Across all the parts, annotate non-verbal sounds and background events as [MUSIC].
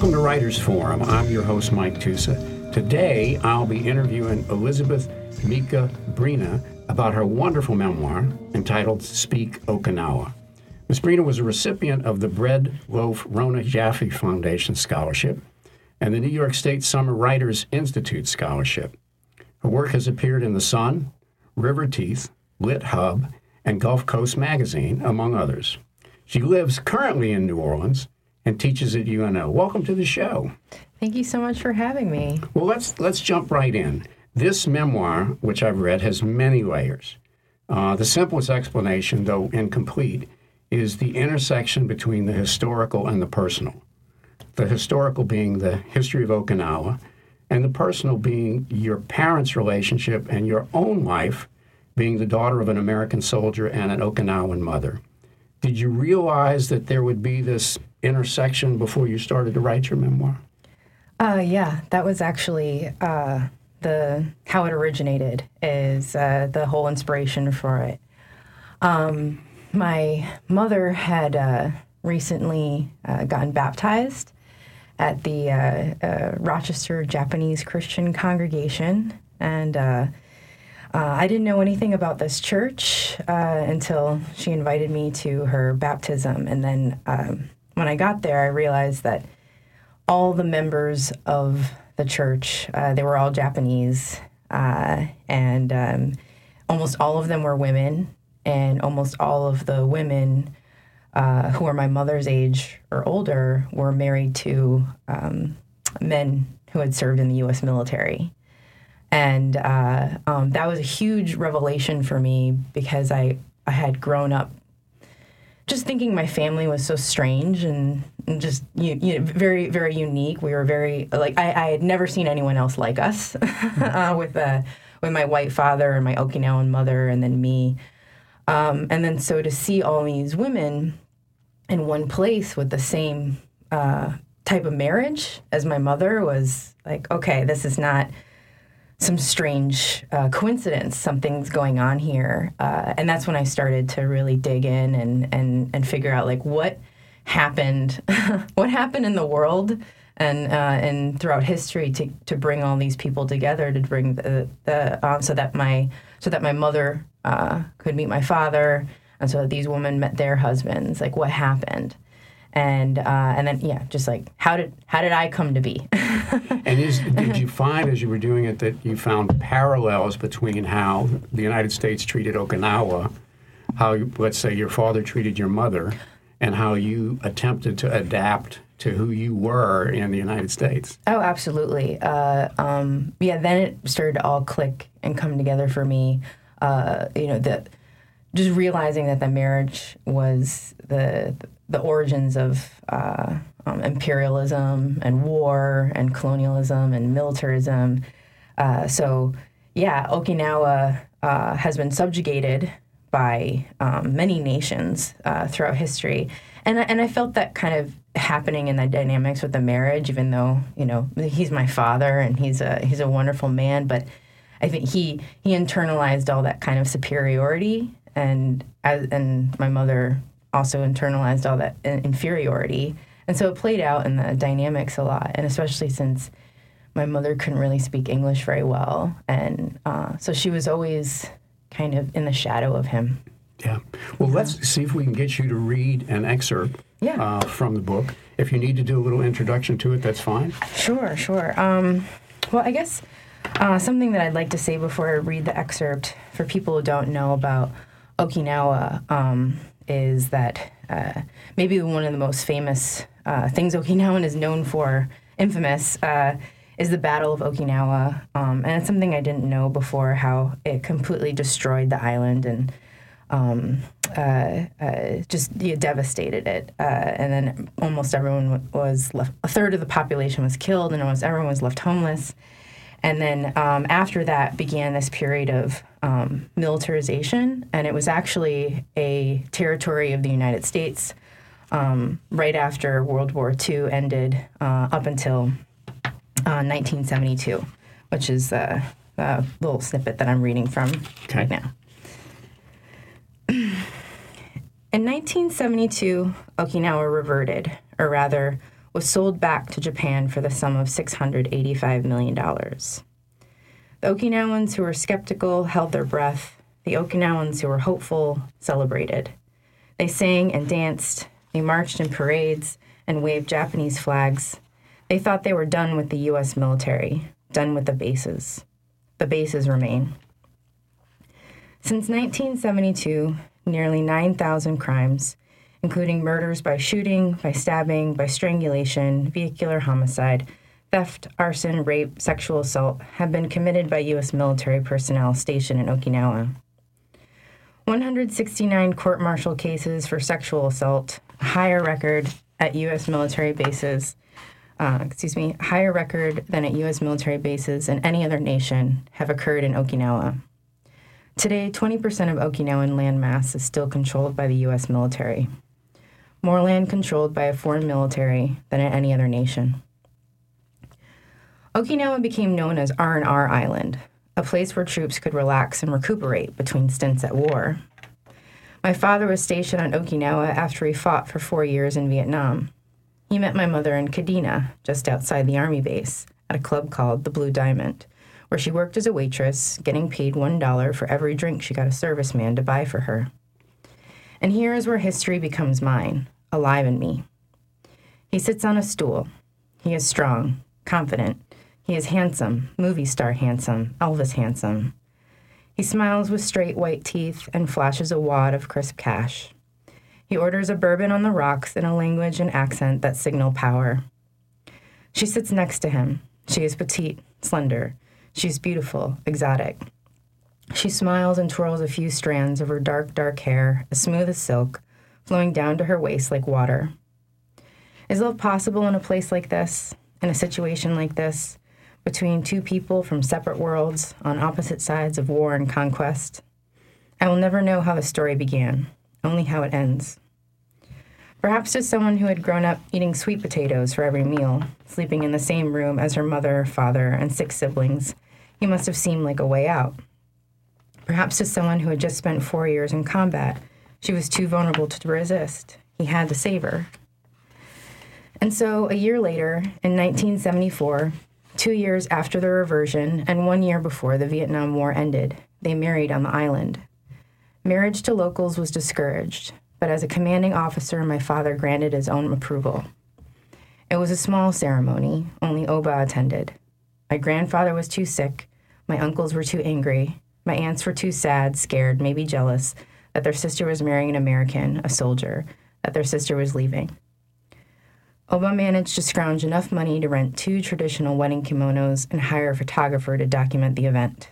Welcome to Writers Forum. I'm your host, Mike Tusa. Today, I'll be interviewing Elizabeth Miki Brina about her wonderful memoir entitled Speak Okinawa. Ms. Brina was a recipient of the Bread Loaf Rona Jaffe Foundation Scholarship and the New York State Summer Writers Institute Scholarship. Her work has appeared in The Sun, River Teeth, Lit Hub, and Gulf Coast Magazine, among others. She lives currently in New Orleans and teaches at UNO. Welcome to the show. Thank you so much for having me. Well, let's let's jump right in. This memoir, which I've read, has many layers. Uh, the simplest explanation, though incomplete, is the intersection between the historical and the personal. The historical being the history of Okinawa, and the personal being your parents' relationship and your own life, being the daughter of an American soldier and an Okinawan mother. Did you realize that there would be this intersection before you started to write your memoir? Uh, yeah, that was actually uh, the how it originated. Is uh, the whole inspiration for it. Um, my mother had uh, recently uh, gotten baptized at the uh, Rochester Japanese Christian congregation, and I didn't know anything about this church until she invited me to her baptism, and then. Um, when I got there, I realized that all the members of the church, uh, they were all Japanese, uh, and um, almost all of them were women, and almost all of the women uh, who are my mother's age or older were married to um, men who had served in the U.S. military. And uh, um, that was a huge revelation for me because I, I had grown up just thinking my family was so strange and, just you, you know, very very unique. We were very like I, I had never seen anyone else like us [LAUGHS] uh, with uh, with my white father and my Okinawan mother and then me. Um, and then so to see all these women in one place with the same uh, type of marriage as my mother was like, okay, this is not some strange uh, coincidence. Something's going on here, uh, and that's when I started to really dig in and and and figure out like what happened, [LAUGHS] what happened in the world and uh, and throughout history to to bring all these people together to bring the the um, so that my so that my mother uh, could meet my father and so that these women met their husbands. Like what happened and uh, and then yeah, just like how did how did I come to be? [LAUGHS] and is, did you find as you were doing it that you found parallels between how the United States treated Okinawa, how let's say your father treated your mother, and how you attempted to adapt to who you were in the United States? Oh, absolutely. Uh, um, yeah, then it started to all click and come together for me. Uh, you know, the just realizing that the marriage was the the origins of uh, um, imperialism and war and colonialism and militarism. Uh, so, yeah, Okinawa uh, has been subjugated by um, many nations uh, throughout history, and and I felt that kind of happening in the dynamics with the marriage. Even though you know he's my father and he's a he's a wonderful man, but I think he he internalized all that kind of superiority and as and my mother also internalized all that inferiority. And so it played out in the dynamics a lot, and especially since my mother couldn't really speak English very well. And uh, so she was always kind of in the shadow of him. Yeah. Well, yeah. let's see if we can get you to read an excerpt yeah. uh, from the book. If you need to do a little introduction to it, that's fine. Sure, sure. Um, well, I guess uh, something that I'd like to say before I read the excerpt for people who don't know about Okinawa. Um, is that uh, maybe one of the most famous uh, things Okinawan is known for, infamous, uh, is the Battle of Okinawa. Um, and it's something I didn't know before how it completely destroyed the island and um, uh, uh, just yeah, devastated it. Uh, and then almost everyone was left, a third of the population was killed, and almost everyone was left homeless. And then um, after that began this period of um, militarization, and it was actually a territory of the United States um, right after World War II ended uh, up until uh, 1972, which is a, little snippet that I'm reading from okay. right now. [CLEARS THROAT] In 1972, Okinawa reverted, or rather, was sold back to Japan for the sum of $685 million. The Okinawans who were skeptical held their breath. The Okinawans who were hopeful celebrated. They sang and danced. They marched in parades and waved Japanese flags. They thought they were done with the U.S. military, done with the bases. The bases remain. Since 1972, nearly 9,000 crimes, including murders by shooting, by stabbing, by strangulation, vehicular homicide, theft, arson, rape, sexual assault, have been committed by U.S. military personnel stationed in Okinawa. 169 court martial cases for sexual assault, higher record at U.S. military bases, uh, excuse me, higher record than at U.S. military bases in any other nation, have occurred in Okinawa. Today, 20% of Okinawan landmass is still controlled by the U.S. military, more land controlled by a foreign military than at any other nation. Okinawa became known as R&R Island, a place where troops could relax and recuperate between stints at war. My father was stationed on Okinawa after he fought for four years in Vietnam. He met my mother in Kadena, just outside the army base, at a club called the Blue Diamond, where she worked as a waitress, getting paid $1 for every drink she got a serviceman to buy for her. And here is where history becomes mine, alive in me. He sits on a stool. He is strong, confident. He is handsome, movie star handsome, Elvis handsome. He smiles with straight white teeth and flashes a wad of crisp cash. He orders a bourbon on the rocks in a language and accent that signal power. She sits next to him. She is petite, slender. She is beautiful, exotic. She smiles and twirls a few strands of her dark, dark hair, as smooth as silk, flowing down to her waist like water. Is love possible in a place like this, in a situation like this, between two people from separate worlds on opposite sides of war and conquest? I will never know how the story began, only how it ends. Perhaps to someone who had grown up eating sweet potatoes for every meal, sleeping in the same room as her mother, father, and six siblings, he must have seemed like a way out. Perhaps to someone who had just spent four years in combat, she was too vulnerable to resist. He had to save her. And so, a year later, in 1974, two years after the reversion and one year before the Vietnam War ended, they married on the island. Marriage to locals was discouraged, but as a commanding officer, my father granted his own approval. It was a small ceremony, only Oba attended. My grandfather was too sick, my uncles were too angry, my aunts were too sad, scared, maybe jealous that their sister was marrying an American, a soldier, that their sister was leaving. Oba managed to scrounge enough money to rent two traditional wedding kimonos and hire a photographer to document the event.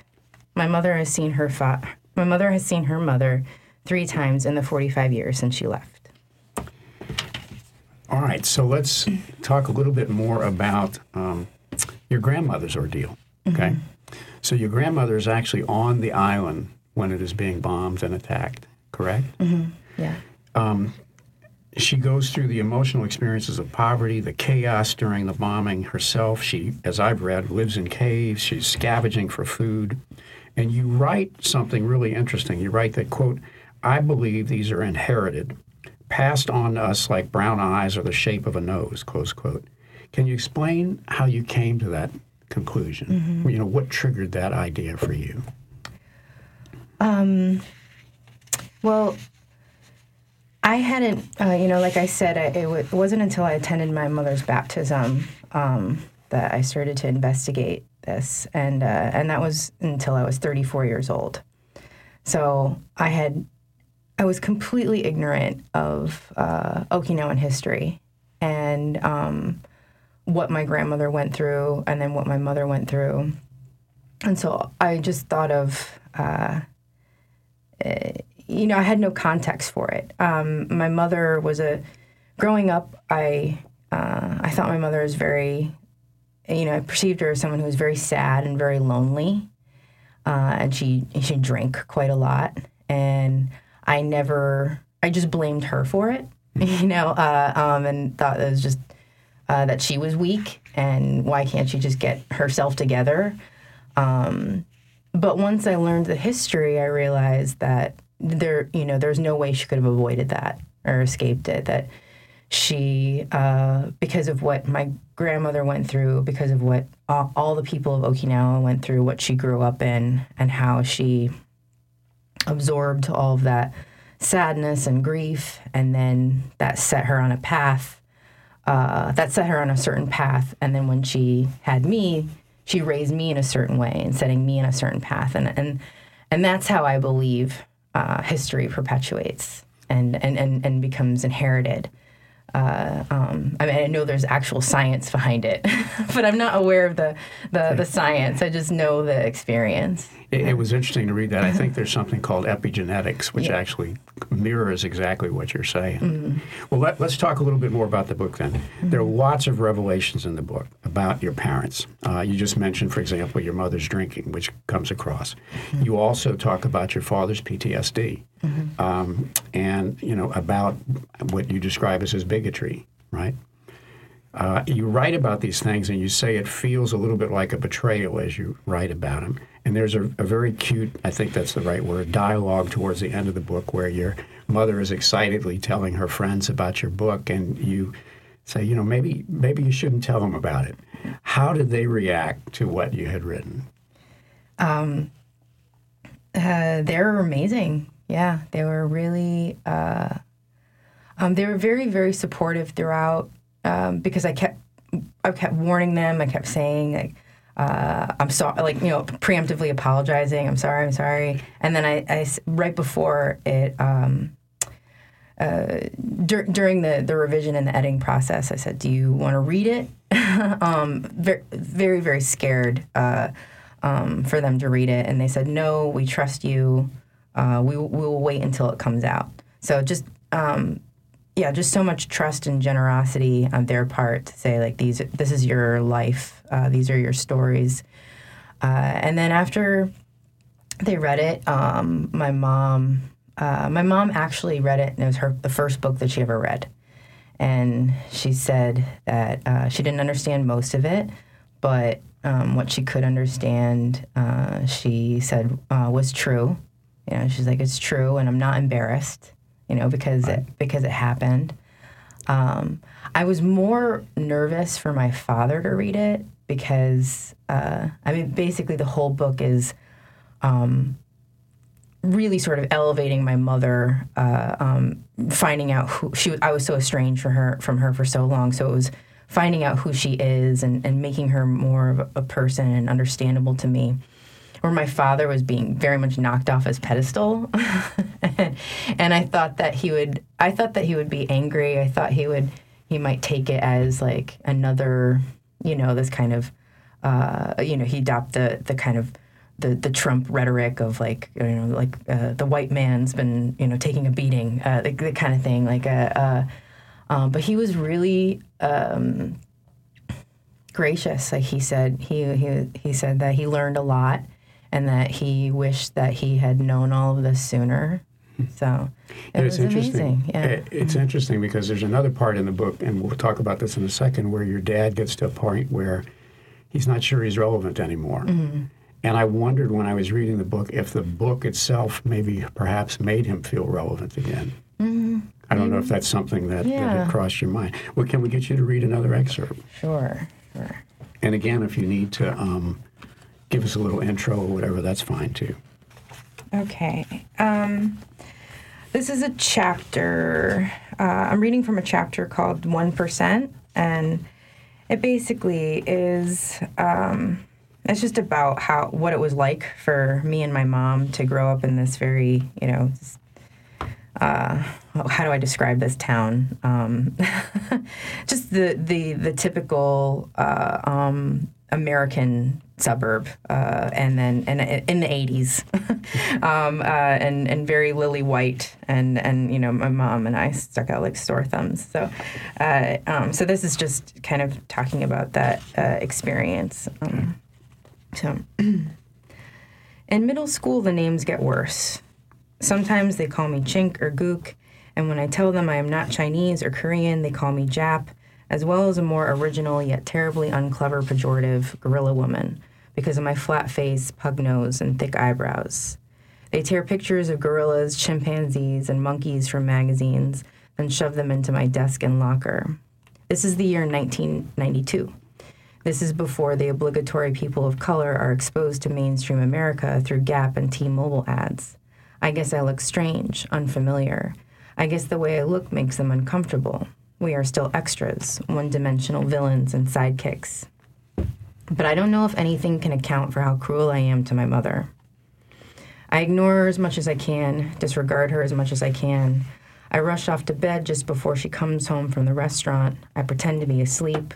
My mother has seen her fa- my mother has seen her mother three times in the 45 years since she left. All right, so let's talk a little bit more about um, your grandmother's ordeal. Okay, so your grandmother is actually on the island when it is being bombed and attacked. Correct? Mm-hmm. Yeah. Um, she goes through the emotional experiences of poverty, the chaos during the bombing herself. She, as I've read, lives in caves. She's scavenging for food. And you write something really interesting. You write that, quote, I believe these are inherited, passed on to us like brown eyes or the shape of a nose, close quote. Can you explain how you came to that conclusion? You know, what triggered that idea for you? Um, Well, I hadn't, uh, you know, like I said, I, it, w- it wasn't until I attended my mother's baptism um, that I started to investigate this, and uh, and that was until I was 34 years old. So I had, I was completely ignorant of uh, Okinawan history and um, what my grandmother went through, and then what my mother went through, and so I just thought of you know, I had no context for it. Um, my mother was a, growing up, I, uh, I thought my mother was very, you know, I perceived her as someone who was very sad and very lonely. Uh, and she, she drank quite a lot. And I never, I just blamed her for it, [LAUGHS] you know, uh, um, and thought it was just uh, that she was weak and why can't she just get herself together? Um, but once I learned the history, I realized that there, you know, there's no way she could have avoided that or escaped it. That she, uh, because of what my grandmother went through, because of what all, all the people of Okinawa went through, what she grew up in, and how she absorbed all of that sadness and grief, and then that set her on a path. Uh, that set her on a certain path, and then when she had me, she raised me in a certain way and setting me in a certain path, and and and that's how I believe uh, history perpetuates and, and and and becomes inherited. Uh, um, I mean, I know there's actual science behind it, [LAUGHS] but I'm not aware of the, the, the science. I just know the experience. It, it, was interesting to read that. I think there's something called epigenetics, which yeah. actually mirrors exactly what you're saying. Mm-hmm. Well, let, us talk a little bit more about the book then. Mm-hmm. There are lots of revelations in the book about your parents. Uh, you just mentioned, for example, your mother's drinking, which comes across. Mm-hmm. You also talk about your father's PTSD. Mm-hmm. Um, and you know about what you describe as his bigotry, right? Uh, you write about these things and you say it feels a little bit like a betrayal as you write about them. And there's a, a, very cute, I think that's the right word, dialogue towards the end of the book where your mother is excitedly telling her friends about your book, and you say, you know, maybe maybe you shouldn't tell them about it. How did they react to what you had written? Um, uh, they're amazing. Yeah, they were really. Uh, um, they were very, very supportive throughout um, because I kept, I kept warning them. I kept saying like, uh, I'm sorry, like you know, preemptively apologizing. I'm sorry, I'm sorry. And then I, I right before it, um, uh, dur- during the the revision and the editing process, I said, "Do you want to read it?" [LAUGHS] um, very, very, very scared uh, um, for them to read it, and they said, "No, we trust you." uh, we, we will wait until it comes out. So just um, yeah, just so much trust and generosity on their part to say like these this is your life, uh, these are your stories, uh, and then after they read it, um, my mom uh, my mom actually read it and it was her the first book that she ever read, and she said that uh, she didn't understand most of it, but um, what she could understand, uh, she said was true. You know, she's like, it's true, and I'm not embarrassed, you know, because right. it because it happened. Um, I was more nervous for my father to read it because uh, I mean, basically, the whole book is um, really sort of elevating my mother, uh, um, finding out who she. Was I was so estranged from her from her for so long, so it was finding out who she is and, and making her more of a person and understandable to me where my father was being very much knocked off his pedestal. [LAUGHS] And i thought that he would i thought that he would be angry. I thought he would he might take it as like another you know this kind of uh, you know he adopt the the kind of the, the Trump rhetoric of like you know like uh, the white man's been you know taking a beating uh, the, the kind of thing like uh, uh um, but he was really um, gracious like he said. He, he he said that he learned a lot and that he wished that he had known all of this sooner. So it was amazing. Yeah. It's mm-hmm. interesting because there's another part in the book, and we'll talk about this in a second, where your dad gets to a point where he's not sure he's relevant anymore. Mm-hmm. And I wondered when I was reading the book if the book itself maybe perhaps made him feel relevant again. Mm-hmm. I don't know if that's something that, yeah. that had crossed your mind. Well, can we get you to read another excerpt? Sure, sure. And again, if you need to um, give us a little intro or whatever, that's fine too. Okay. Um, this is a chapter. Uh, I'm reading from a chapter called 1%, and it basically is. Um, it's just about how what it was like for me and my mom to grow up in this very, you know, uh, how do I describe this town? Um, [LAUGHS] just the the the typical uh, um, American suburb, uh, and then and in the '80s, [LAUGHS] um, uh, and and very lily white, and and you know my mom and I stuck out like sore thumbs. So, uh, um, so this is just kind of talking about that uh, experience. Um, so, [CLEARS THROAT] in middle school, the names get worse. Sometimes they call me Chink or Gook, and when I tell them I am not Chinese or Korean, they call me Jap as well as a more original yet terribly unclever pejorative gorilla woman because of my flat face, pug nose, and thick eyebrows. They tear pictures of gorillas, chimpanzees, and monkeys from magazines, and shove them into my desk and locker. This is the year 1992. This is before the obligatory people of color are exposed to mainstream America through Gap and T Mobile ads. I guess I look strange, unfamiliar. I guess the way I look makes them uncomfortable. We are still extras, one dimensional villains and sidekicks. But I don't know if anything can account for how cruel I am to my mother. I ignore her as much as I can, disregard her as much as I can. I rush off to bed just before she comes home from the restaurant. I pretend to be asleep.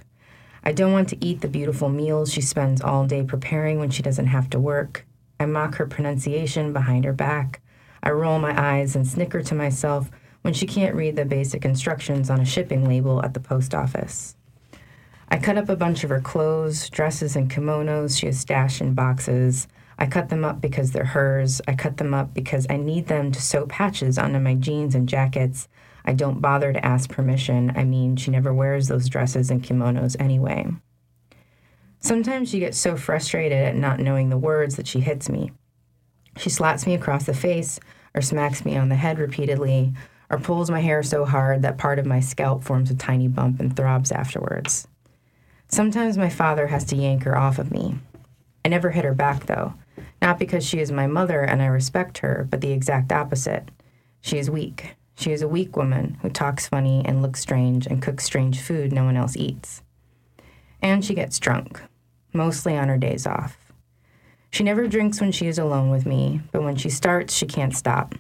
I don't want to eat the beautiful meals she spends all day preparing when she doesn't have to work. I mock her pronunciation behind her back. I roll my eyes and snicker to myself when she can't read the basic instructions on a shipping label at the post office. I cut up a bunch of her clothes, dresses, and kimonos she has stashed in boxes. I cut them up because they're hers. I cut them up because I need them to sew patches onto my jeans and jackets. I don't bother to ask permission. I mean, she never wears those dresses and kimonos anyway. Sometimes she gets so frustrated at not knowing the words that she hits me. She slaps me across the face or smacks me on the head repeatedly or pulls my hair so hard that part of my scalp forms a tiny bump and throbs afterwards. Sometimes my father has to yank her off of me. I never hit her back, though, not because she is my mother and I respect her, but the exact opposite. She is weak. She is a weak woman who talks funny and looks strange and cooks strange food no one else eats. And she gets drunk, mostly on her days off. She never drinks when she is alone with me, but when she starts, she can't stop.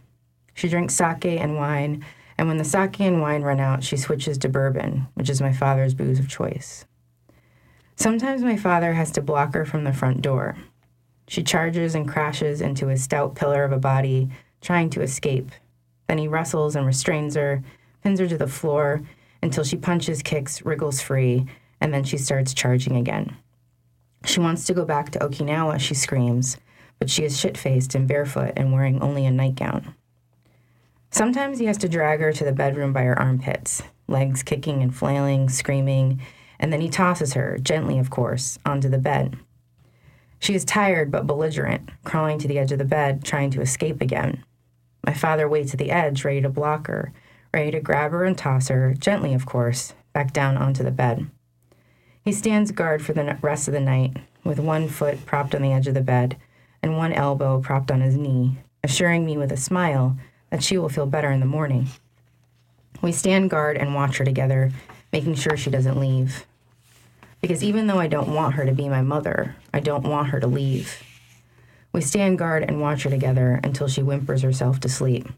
She drinks sake and wine, and when the sake and wine run out, she switches to bourbon, which is my father's booze of choice. Sometimes my father has to block her from the front door. She charges and crashes into a stout pillar of a body, trying to escape. Then he wrestles and restrains her, pins her to the floor until she punches, kicks, wriggles free, and then she starts charging again. She wants to go back to Okinawa, she screams, but she is shit faced and barefoot and wearing only a nightgown. Sometimes he has to drag her to the bedroom by her armpits, legs kicking and flailing, screaming, and then he tosses her, gently of course, onto the bed. She is tired but belligerent, crawling to the edge of the bed, trying to escape again. My father waits at the edge, ready to block her, ready to grab her and toss her, gently of course, back down onto the bed. He stands guard for the rest of the night, with one foot propped on the edge of the bed and one elbow propped on his knee, assuring me with a smile that she will feel better in the morning. We stand guard and watch her together, making sure she doesn't leave. Because even though I don't want her to be my mother, I don't want her to leave. We stand guard and watch her together until she whimpers herself to sleep.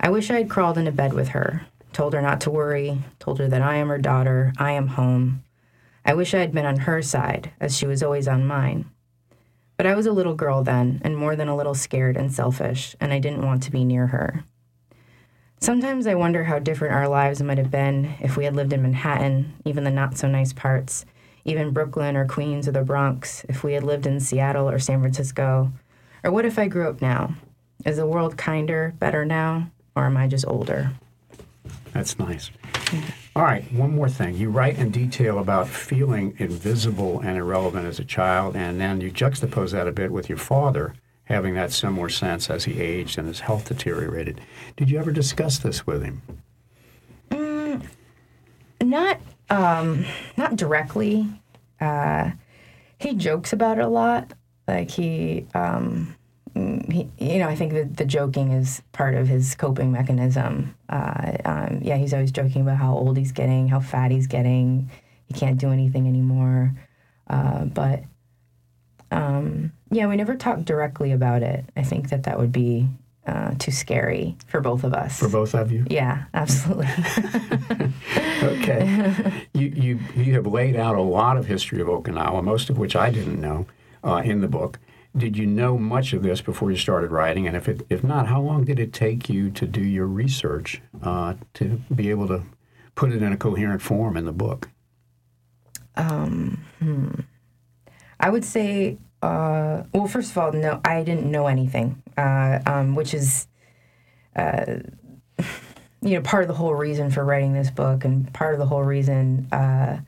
I wish I had crawled into bed with her, told her not to worry, told her that I am her daughter, I am home. I wish I had been on her side, as she was always on mine. But I was a little girl then, and more than a little scared and selfish, and I didn't want to be near her. Sometimes I wonder how different our lives might have been if we had lived in Manhattan, even the not so nice parts, even Brooklyn or Queens or the Bronx, if we had lived in Seattle or San Francisco. Or what if I grew up now? Is the world kinder, better now, or am I just older? That's nice. All right, one more thing. You write in detail about feeling invisible and irrelevant as a child, and then you juxtapose that a bit with your father having that similar sense as he aged and his health deteriorated. Did you ever discuss this with him? Mm, not, um, not directly. Uh, he jokes about it a lot. Like he, um, he, you know, I think that the joking is part of his coping mechanism. Uh, um, yeah, he's always joking about how old he's getting, how fat he's getting. He can't do anything anymore. Uh, but um, yeah, we never talked directly about it. I think that that would be uh, too scary for both of us. For both of you? Yeah, absolutely. [LAUGHS] okay. You, you, you have laid out a lot of history of Okinawa, most of which I didn't know uh, in the book. Did you know much of this before you started writing? And if, it, if not, how long did it take you to do your research uh, to be able to put it in a coherent form in the book? Um, hmm. I would say, uh, well, first of all, no, I didn't know anything, uh, um, which is, uh, [LAUGHS] you know, part of the whole reason for writing this book and part of the whole reason uh,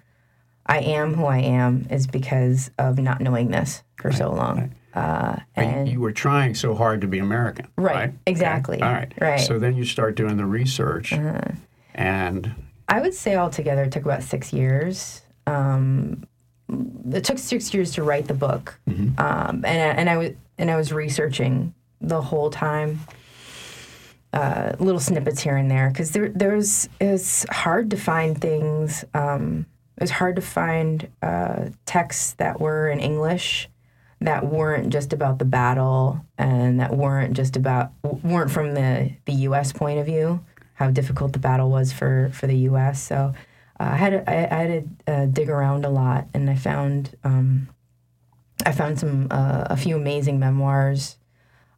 I am who I am is because of not knowing this for so long. Uh, And you were trying so hard to be American. Right, Right. Okay. exactly, All right. right. Uh-huh. So then you start doing the research, and I would say altogether it took about six years. Um, it took six years to write the book, um, and I- and I was and I was researching the whole time. Uh, little snippets here and there because there there's it's hard to find things. Um, it was hard to find uh, texts that were in English that weren't just about the battle and that weren't just about weren't from the the U.S. point of view how difficult the battle was for for the U.S. So I had to, I, I had to uh, dig around a lot and I found um, I found some uh, a few amazing memoirs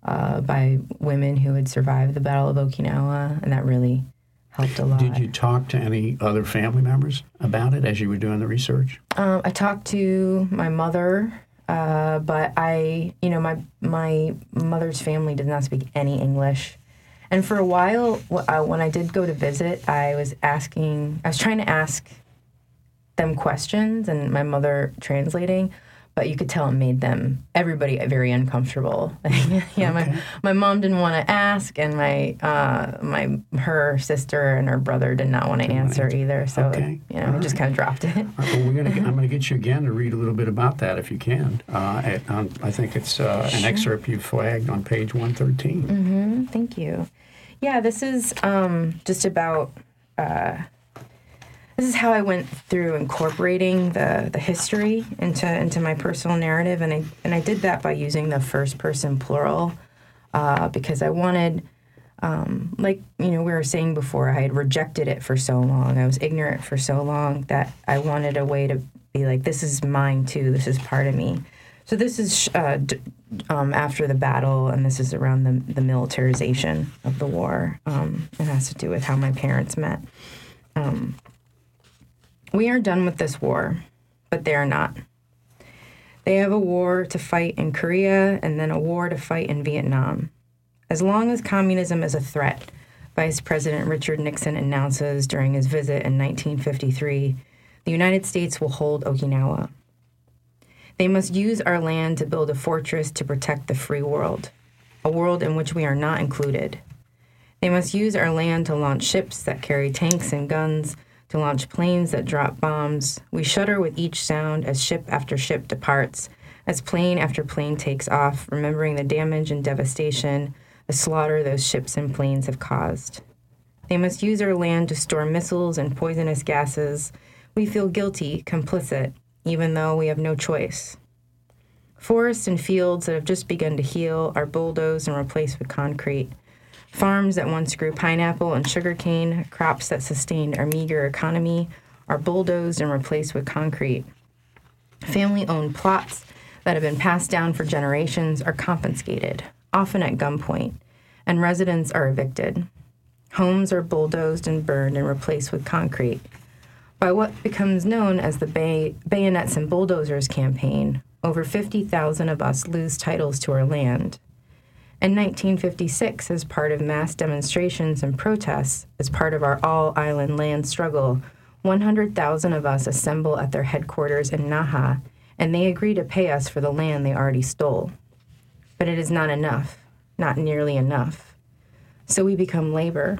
uh, by women who had survived the Battle of Okinawa and that really helped a lot. did you talk to any other family members about it as you were doing the research? Um, I talked to my mother, uh, but I, you know, my my mother's family does not speak any English, and for a while, uh, when I did go to visit, I was asking, I was trying to ask them questions, and my mother translating, but you could tell it made them everybody very uncomfortable. [LAUGHS] yeah, my my mom didn't want to ask, and my uh, my her sister and her brother did not want to answer either. So Okay. you know, I just kind of dropped it. Right, well, we're gonna, [LAUGHS] I'm going to get you again to read a little bit about that if you can. Uh, at, on, I think it's uh, an excerpt you flagged on page 113. Mm-hmm. Thank you. Yeah, this is um, just about. Uh, this is how I went through incorporating the, the history into into my personal narrative, and I and I did that by using the first person plural, uh, because I wanted, um, like you know we were saying before, I had rejected it for so long, I was ignorant for so long that I wanted a way to be like, this is mine too, this is part of me. So this is uh, d- um, after the battle, and this is around the, the militarization of the war. Um, it has to do with how my parents met. Um, we are done with this war, but they are not. They have a war to fight in Korea and then a war to fight in Vietnam. As long as communism is a threat, Vice President Richard Nixon announces during his visit in 1953, the United States will hold Okinawa. They must use our land to build a fortress to protect the free world, a world in which we are not included. They must use our land to launch ships that carry tanks and guns, to launch planes that drop bombs. We shudder with each sound as ship after ship departs, as plane after plane takes off, remembering the damage and devastation, the slaughter those ships and planes have caused. They must use our land to store missiles and poisonous gases. We feel guilty, complicit, even though we have no choice. Forests and fields that have just begun to heal are bulldozed and replaced with concrete. Farms that once grew pineapple and sugarcane, crops that sustained our meager economy, are bulldozed and replaced with concrete. Family owned plots that have been passed down for generations are confiscated, often at gunpoint, and residents are evicted. Homes are bulldozed and burned and replaced with concrete. By what becomes known as the Bay- Bayonets and Bulldozers campaign, over 50,000 of us lose titles to our land. In 1956, as part of mass demonstrations and protests, as part of our all island land struggle, 100,000 of us assemble at their headquarters in Naha, and they agree to pay us for the land they already stole. But it is not enough, not nearly enough. So we become labor.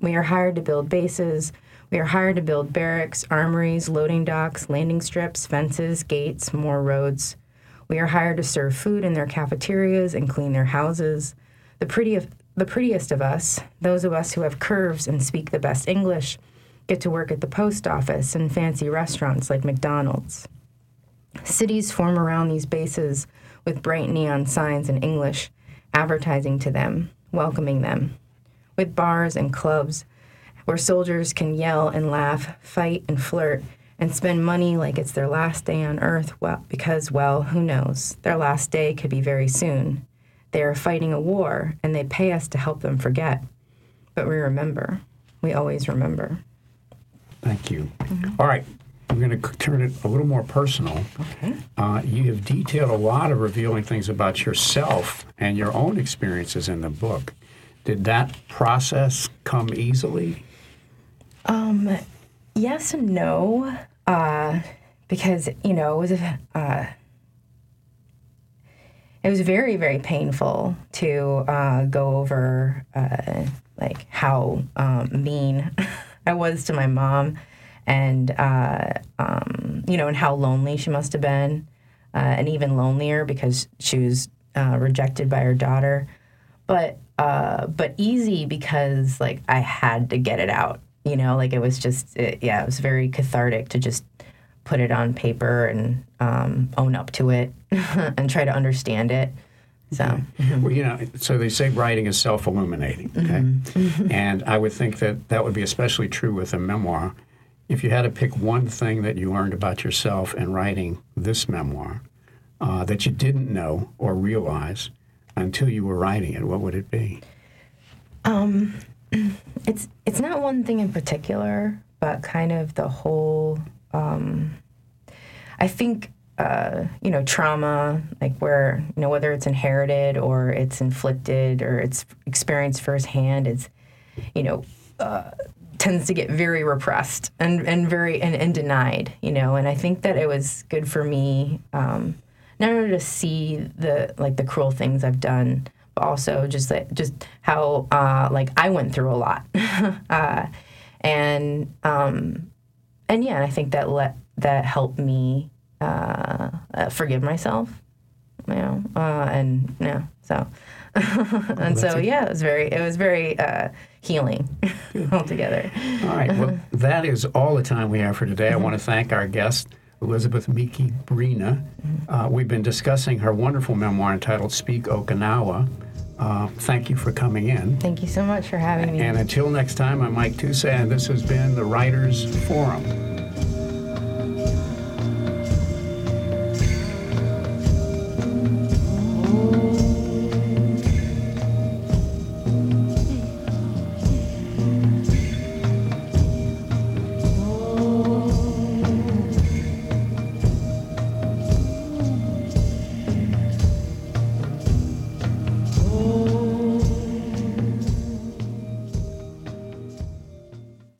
We are hired to build bases. We are hired to build barracks, armories, loading docks, landing strips, fences, gates, more roads. We are hired to serve food in their cafeterias and clean their houses. The prettiest, the prettiest of us, those of us who have curves and speak the best English, get to work at the post office and fancy restaurants like McDonald's. Cities form around these bases with bright neon signs in English, advertising to them, welcoming them, with bars and clubs where soldiers can yell and laugh, fight and flirt, and spend money like it's their last day on earth, well, because, well, who knows? Their last day could be very soon. They are fighting a war, and they pay us to help them forget. But we remember. We always remember. Thank you. All right. I'm going to turn it a little more personal. Okay. Uh, you have detailed a lot of revealing things about yourself and your own experiences in the book. Did that process come easily? Yes and no. Uh, because you know it was a, uh, it was very very painful to uh, go over uh, like how um, mean [LAUGHS] I was to my mom, and uh, um, you know, and how lonely she must have been, uh, and even lonelier because she was rejected by her daughter, but but easy because like I had to get it out. You know, like it was just it, yeah, it was very cathartic to just put it on paper and um, own up to it [LAUGHS] and try to understand it. So, [LAUGHS] well, you know, so they say writing is self illuminating, okay? Mm-hmm. and I would think that that would be especially true with a memoir. If you had to pick one thing that you learned about yourself in writing this memoir uh, that you didn't know or realize until you were writing it, what would it be? Um, it's it's not one thing in particular, but kind of the whole. Um, I think uh, you know, trauma, like where, you know, whether it's inherited or it's inflicted or it's experienced firsthand, it's you know, uh, tends to get very repressed and, and very and, and denied, you know. And I think that it was good for me um, not only to see the like the cruel things I've done, also just that just how uh, like I went through a lot, [LAUGHS] uh, and um, and yeah, I think that let that helped me uh, uh, forgive myself, you know, uh, and yeah, so [LAUGHS] and so yeah, it was very it was very uh, healing [LAUGHS] altogether. All right, well, that is all the time we have for today. I want to thank our guest. Elizabeth Miki Brina. Uh, we've been discussing her wonderful memoir entitled Speak Okinawa. Uh, thank you for coming in. Thank you so much for having me. And until next time, I'm Mike Tusa, and this has been the Writers Forum.